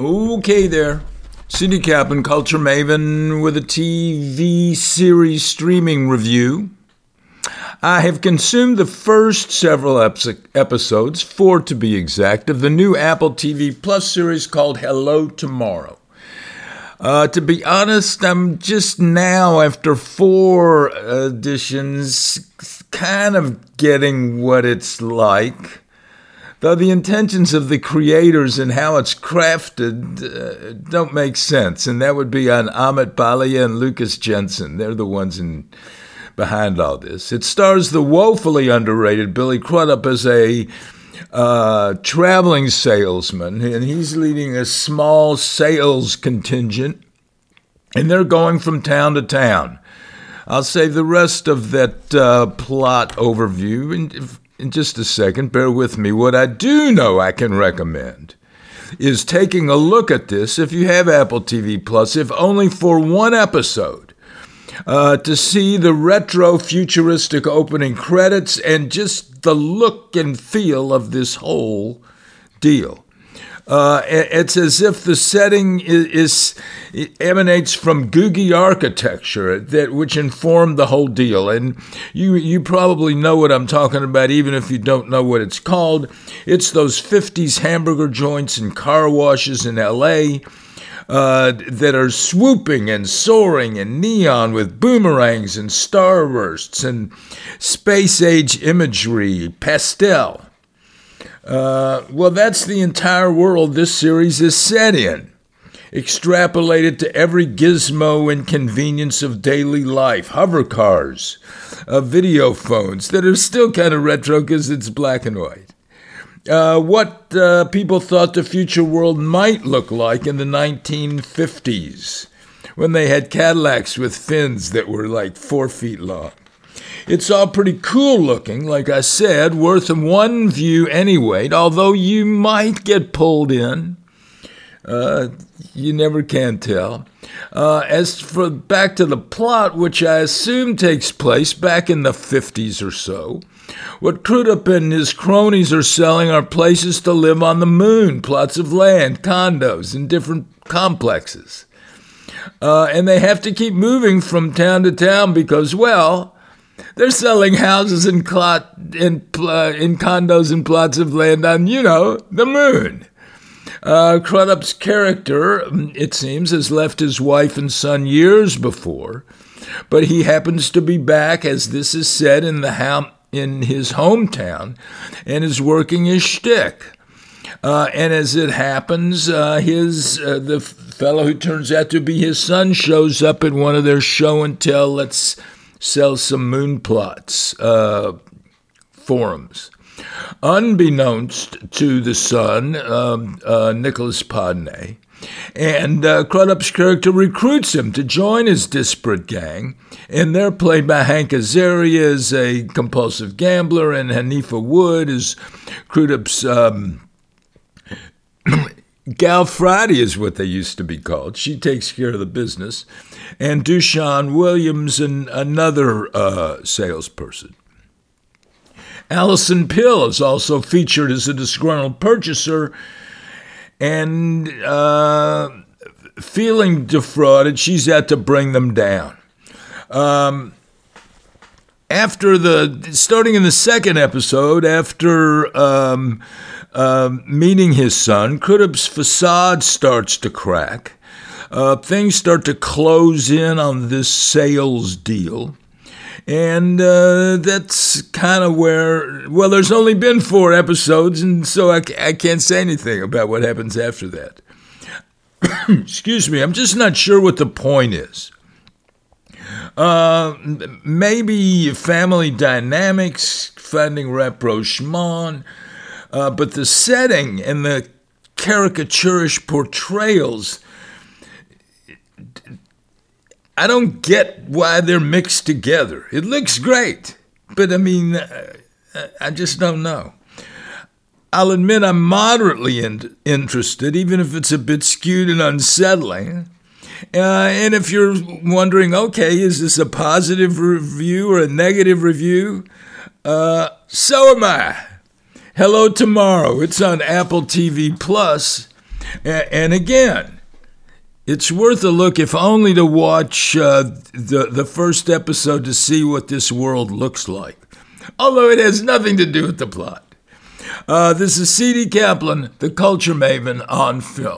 Okay, there. Cindy and Culture Maven, with a TV series streaming review. I have consumed the first several episodes, four to be exact, of the new Apple TV Plus series called Hello Tomorrow. Uh, to be honest, I'm just now, after four editions, kind of getting what it's like. Though the intentions of the creators and how it's crafted uh, don't make sense, and that would be on Amit Bhalla and Lucas Jansen. They're the ones in behind all this. It stars the woefully underrated Billy Crudup as a uh, traveling salesman, and he's leading a small sales contingent, and they're going from town to town. I'll save the rest of that uh, plot overview in, in just a second. Bear with me. What I do know I can recommend is taking a look at this if you have Apple TV Plus, if only for one episode uh, to see the retro futuristic opening credits and just the look and feel of this whole deal. Uh, it's as if the setting is, is emanates from Googie architecture that which informed the whole deal. And you you probably know what I'm talking about, even if you don't know what it's called. It's those 50s hamburger joints and car washes in L.A uh, that are swooping and soaring and neon with boomerangs and starbursts and space age imagery, pastel. Uh, well, that's the entire world this series is set in. Extrapolated to every gizmo and convenience of daily life hover cars, uh, video phones that are still kind of retro because it's black and white uh, what uh, people thought the future world might look like in the 1950s when they had Cadillacs with fins that were like four feet long. It's all pretty cool looking, like I said, worth one view anyway, although you might get pulled in. Uh, you never can tell. Uh, as for back to the plot, which I assume takes place back in the 50s or so, what Crudup and his cronies are selling are places to live on the moon, plots of land, condos, and different complexes. Uh, and they have to keep moving from town to town because, well, they're selling houses and clot in, uh, in condos and plots of land on, you know, the moon. Uh, Crudup's character, it seems, has left his wife and son years before, but he happens to be back, as this is said in the ha- in his hometown and is working his shtick. Uh, and as it happens, uh, his uh, the fellow who turns out to be his son shows up at one of their show and tell, let's sell some moon plots uh, forums. Unbeknownst to the son, um, uh, Nicholas Podany, and uh, Crudup's character recruits him to join his disparate gang, and they're played by Hank Azaria as a compulsive gambler, and Haneefah Wood is Crudup's um, Gal Friday is what they used to be called. She takes care of the business, and Dewshane Williams and another uh, salesperson. Alison Pill is also featured as a disgruntled purchaser and uh, feeling defrauded, she's out to bring them down. Um, after the starting in the second episode, after um, uh, meeting his son, Crudup's facade starts to crack. Uh, things start to close in on this sales deal. And uh, that's kind of where, well, there's only been four episodes, and so I, I can't say anything about what happens after that. Excuse me, I'm just not sure what the point is. Uh, maybe family dynamics, finding rapprochement, uh, but the setting and the caricaturish portrayals I don't get why they're mixed together. It looks great, but I mean, uh, I just don't know. I'll admit I'm moderately in- interested, even if it's a bit skewed and unsettling. Uh, and if you're wondering, okay, is this a positive review or a negative review? Uh, so am I. Hello Tomorrow. It's on Apple TV Plus. And again, it's worth a look, if only to watch uh, the, the first episode to see what this world looks like, although it has nothing to do with the plot. Uh, this is C.D. Kaplan, the culture maven on film.